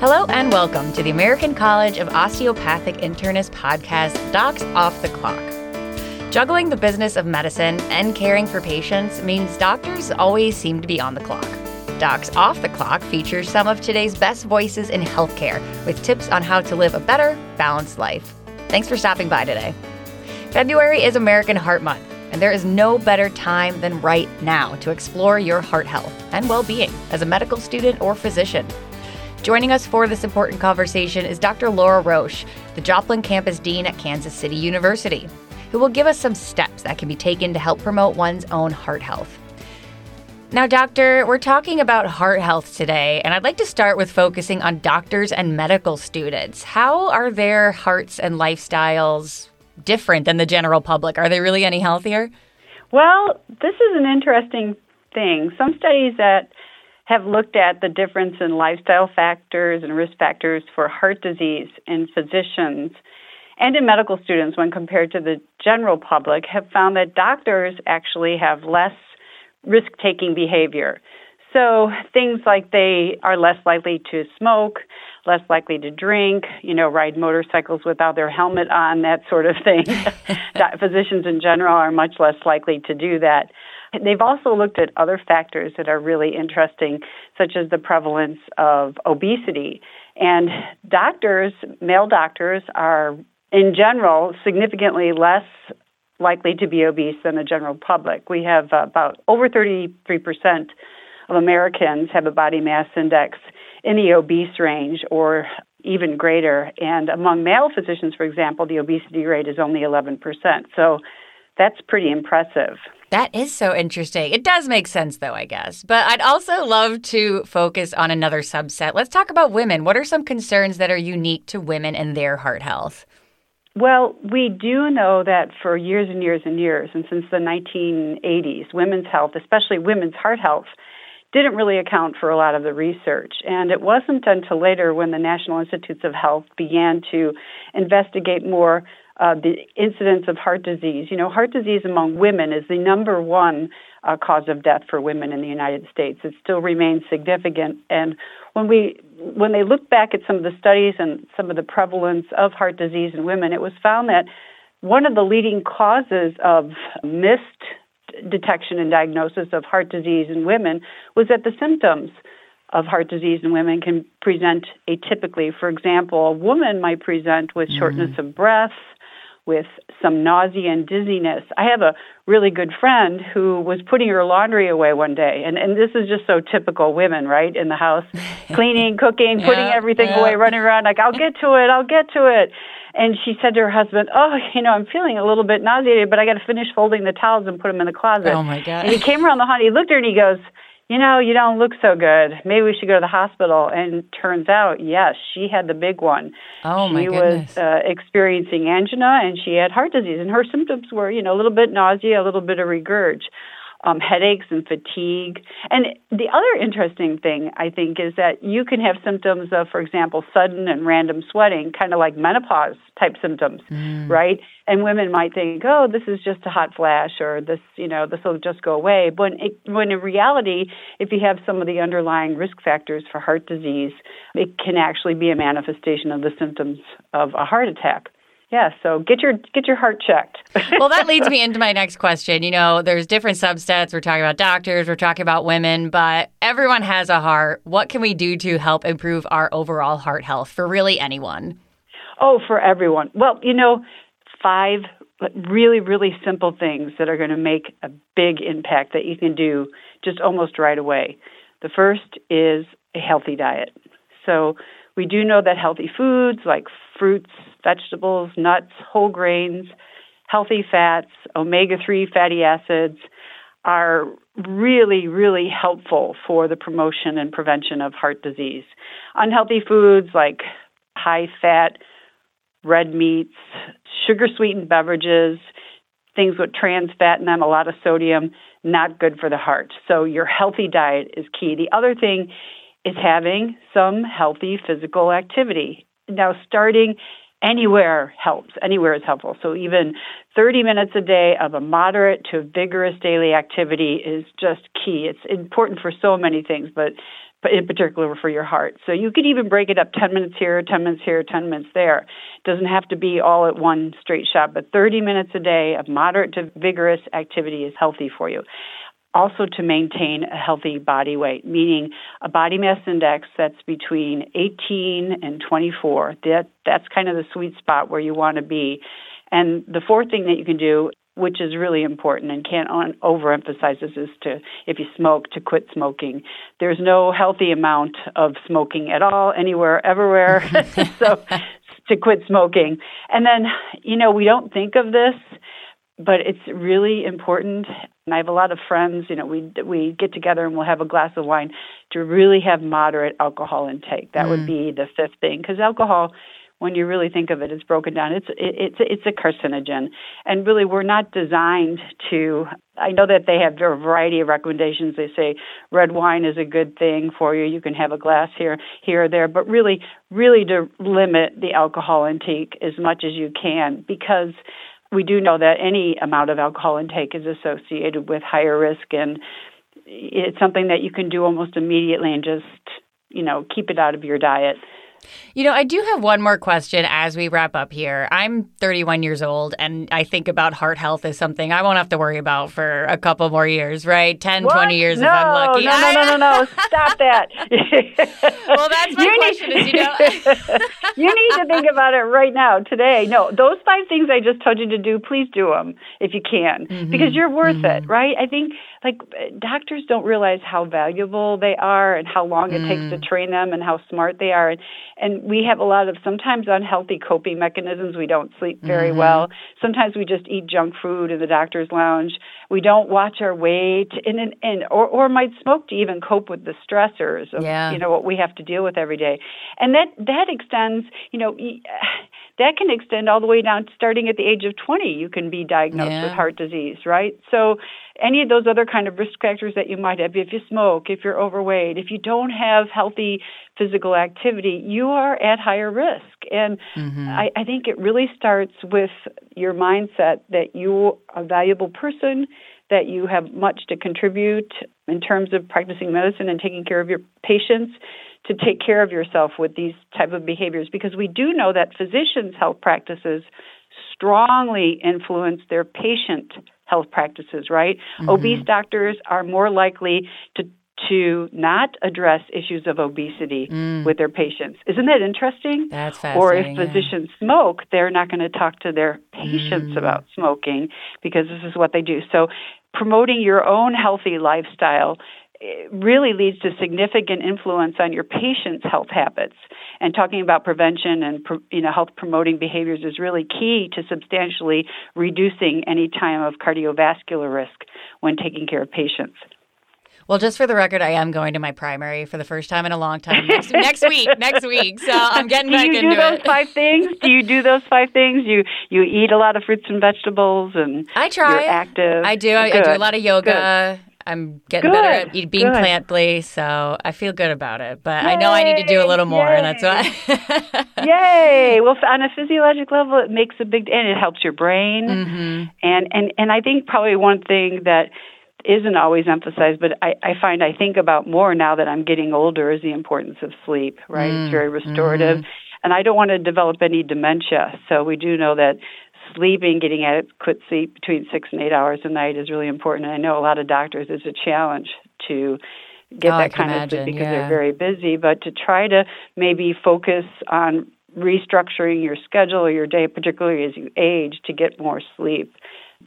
Hello and welcome to the American College of Osteopathic Internist podcast, Docs Off the Clock. Juggling the business of medicine and caring for patients means doctors always seem to be on the clock. Docs Off the Clock features some of today's best voices in healthcare with tips on how to live a better, balanced life. Thanks for stopping by today. February is American Heart Month, and there is no better time than right now to explore your heart health and well being as a medical student or physician. Joining us for this important conversation is Dr. Laura Rosch, the Joplin Campus Dean at Kansas City University who will give us some steps that can be taken to help promote one's own heart health. Now, doctor, we're talking about heart health today, and I'd like to start with focusing on doctors and medical students. How are their hearts and lifestyles different than the general public? Are they really any healthier? Well, this is an interesting thing. Some studies that have looked at the difference in lifestyle factors and risk factors for heart disease in physicians and in medical students when compared to the general public have found that doctors actually have less risk taking behavior. So things like they are less likely to smoke, less likely to drink, you know, ride motorcycles without their helmet on, that sort of thing. Physicians in general are much less likely to do that. They've also looked at other factors that are really interesting, such as the prevalence of obesity. And doctors, male doctors, are in general, significantly less likely to be obese than the general public. We have uh, about over 33% of Americans have a body mass index in the obese range or even greater. And among male physicians, for example, the obesity rate is only 11%. So that's pretty impressive. That is so interesting. It does make sense, though, I guess. But I'd also love to focus on another subset. Let's talk about women. What are some concerns that are unique to women and their heart health? Well, we do know that for years and years and years, and since the 1980s, women's health, especially women's heart health, didn't really account for a lot of the research. And it wasn't until later when the National Institutes of Health began to investigate more uh, the incidence of heart disease. You know, heart disease among women is the number one uh, cause of death for women in the United States. It still remains significant. And when we when they looked back at some of the studies and some of the prevalence of heart disease in women, it was found that one of the leading causes of missed detection and diagnosis of heart disease in women was that the symptoms of heart disease in women can present atypically. For example, a woman might present with shortness mm-hmm. of breath, with some nausea and dizziness. I have a really good friend who was putting her laundry away one day, and, and this is just so typical women, right? In the house, cleaning, cooking, putting everything yeah. away, running around, like, I'll get to it, I'll get to it. And she said to her husband, Oh, you know, I'm feeling a little bit nauseated, but I got to finish folding the towels and put them in the closet. Oh, my God. And he came around the house, he looked at her and he goes, you know, you don't look so good. Maybe we should go to the hospital. And turns out, yes, she had the big one. Oh my she goodness. was uh, experiencing angina and she had heart disease. And her symptoms were, you know, a little bit nausea, a little bit of regurg um, headaches and fatigue. And the other interesting thing, I think, is that you can have symptoms of, for example, sudden and random sweating, kind of like menopause type symptoms, mm. right? And women might think, oh, this is just a hot flash or this, you know, this will just go away. But it, when in reality, if you have some of the underlying risk factors for heart disease, it can actually be a manifestation of the symptoms of a heart attack yeah so get your get your heart checked. Well that leads me into my next question. You know there's different subsets. We're talking about doctors we're talking about women but everyone has a heart. What can we do to help improve our overall heart health for really anyone? Oh for everyone. Well you know five really really simple things that are going to make a big impact that you can do just almost right away. The first is a healthy diet. So we do know that healthy foods like fruits, vegetables, nuts, whole grains, healthy fats, omega 3 fatty acids are really, really helpful for the promotion and prevention of heart disease. Unhealthy foods like high fat, red meats, sugar sweetened beverages, things with trans fat in them, a lot of sodium, not good for the heart. So, your healthy diet is key. The other thing is having some healthy physical activity. Now, starting anywhere helps. Anywhere is helpful. So even 30 minutes a day of a moderate to vigorous daily activity is just key. It's important for so many things, but in particular for your heart. So you could even break it up 10 minutes here, 10 minutes here, 10 minutes there. It doesn't have to be all at one straight shot, but 30 minutes a day of moderate to vigorous activity is healthy for you also to maintain a healthy body weight, meaning a body mass index that's between 18 and 24. That that's kind of the sweet spot where you want to be. And the fourth thing that you can do, which is really important and can't overemphasize this, is to if you smoke to quit smoking. There's no healthy amount of smoking at all, anywhere, everywhere. so to quit smoking. And then, you know, we don't think of this but it's really important. And I have a lot of friends. You know, we we get together and we'll have a glass of wine to really have moderate alcohol intake. That mm. would be the fifth thing because alcohol, when you really think of it, is broken down. It's it, it's it's a carcinogen, and really we're not designed to. I know that they have a variety of recommendations. They say red wine is a good thing for you. You can have a glass here, here or there, but really, really to limit the alcohol intake as much as you can because we do know that any amount of alcohol intake is associated with higher risk and it's something that you can do almost immediately and just you know keep it out of your diet you know, I do have one more question as we wrap up here. I'm 31 years old and I think about heart health as something I won't have to worry about for a couple more years, right? 10, what? 20 years no, if I'm lucky. No, no, no, no, no. Stop that. well, that's my you question need, is, you know. you need to think about it right now, today. No, those five things I just told you to do, please do them if you can mm-hmm. because you're worth mm-hmm. it, right? I think like doctors don't realize how valuable they are and how long it takes to mm. train them and how smart they are. And and we have a lot of sometimes unhealthy coping mechanisms. We don't sleep very mm-hmm. well. Sometimes we just eat junk food in the doctor's lounge. We don't watch our weight, and and, and or or might smoke to even cope with the stressors of yeah. you know what we have to deal with every day. And that that extends, you know. That can extend all the way down, starting at the age of 20. You can be diagnosed yeah. with heart disease, right? So, any of those other kind of risk factors that you might have if you smoke if you're overweight if you don't have healthy physical activity you are at higher risk and mm-hmm. I, I think it really starts with your mindset that you are a valuable person that you have much to contribute in terms of practicing medicine and taking care of your patients to take care of yourself with these type of behaviors because we do know that physicians health practices strongly influence their patient health practices, right? Mm-hmm. Obese doctors are more likely to to not address issues of obesity mm. with their patients. Isn't that interesting? That's fascinating. Or if physicians yeah. smoke, they're not going to talk to their patients mm. about smoking because this is what they do. So promoting your own healthy lifestyle eh, really leads to significant influence on your patient's health habits. And talking about prevention and you know health promoting behaviors is really key to substantially reducing any time of cardiovascular risk when taking care of patients. Well, just for the record, I am going to my primary for the first time in a long time next, next week. Next week, so I'm getting do back into it. Do you do those five things? Do you do those five things? You you eat a lot of fruits and vegetables, and I try. Active. I do. I, I do a lot of yoga. Good. I'm getting good, better at being plant based, so I feel good about it. But Yay, I know I need to do a little more, yay. and that's why. Yay! Well, on a physiologic level, it makes a big and it helps your brain, mm-hmm. and and and I think probably one thing that isn't always emphasized, but I, I find I think about more now that I'm getting older is the importance of sleep. Right, mm, it's very restorative. Mm-hmm. And I don't want to develop any dementia. So we do know that sleeping, getting adequate sleep between six and eight hours a night is really important. And I know a lot of doctors, it's a challenge to get oh, that kind imagine, of sleep because yeah. they're very busy, but to try to maybe focus on restructuring your schedule or your day, particularly as you age, to get more sleep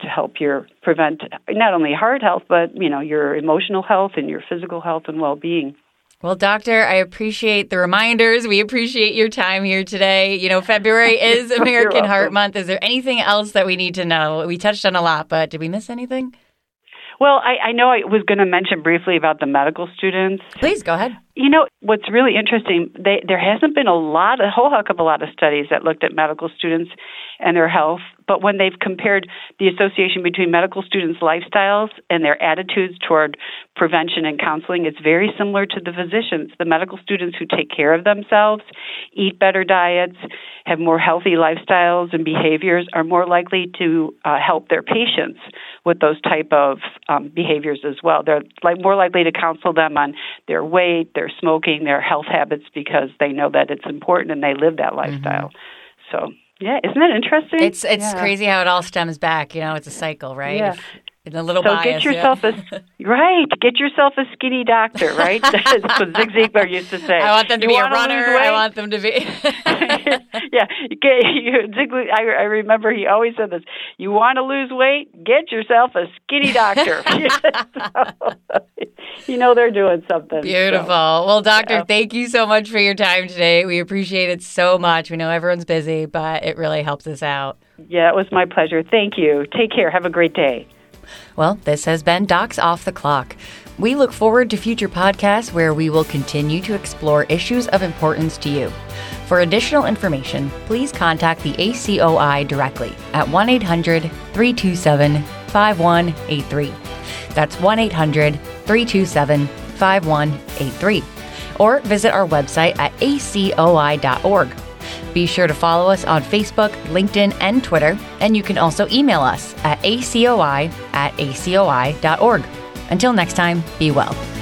to help your prevent not only heart health but you know your emotional health and your physical health and well-being well, Doctor, I appreciate the reminders. We appreciate your time here today. You know, February is American Heart Month. Is there anything else that we need to know? We touched on a lot, but did we miss anything? Well, I, I know I was going to mention briefly about the medical students. Please go ahead. You know, what's really interesting, they, there hasn't been a lot, a whole heck of a lot of studies that looked at medical students and their health. But when they've compared the association between medical students' lifestyles and their attitudes toward prevention and counseling, it's very similar to the physicians. The medical students who take care of themselves, eat better diets, have more healthy lifestyles and behaviors are more likely to uh, help their patients with those type of um, behaviors as well. They're like more likely to counsel them on their weight, their smoking, their health habits because they know that it's important and they live that mm-hmm. lifestyle. Mm-hmm. So yeah, isn't that interesting? It's it's yeah. crazy how it all stems back. You know, it's a cycle, right? Yeah. In a little so bias, get yourself yeah. a right. Get yourself a skinny doctor, right? That's what Zig Ziglar used to say. I want them to you be a runner. I want them to be. yeah, get, you, Ziglar, I, I remember he always said this. You want to lose weight? Get yourself a skinny doctor. so, you know they're doing something. Beautiful. So, well, doctor, yeah. thank you so much for your time today. We appreciate it so much. We know everyone's busy, but it really helps us out. Yeah, it was my pleasure. Thank you. Take care. Have a great day. Well, this has been Docs Off the Clock. We look forward to future podcasts where we will continue to explore issues of importance to you. For additional information, please contact the ACOI directly at 1 800 327 5183. That's 1 800 327 5183. Or visit our website at acoi.org. Be sure to follow us on Facebook, LinkedIn, and Twitter, and you can also email us at acoi at acoi.org. Until next time, be well.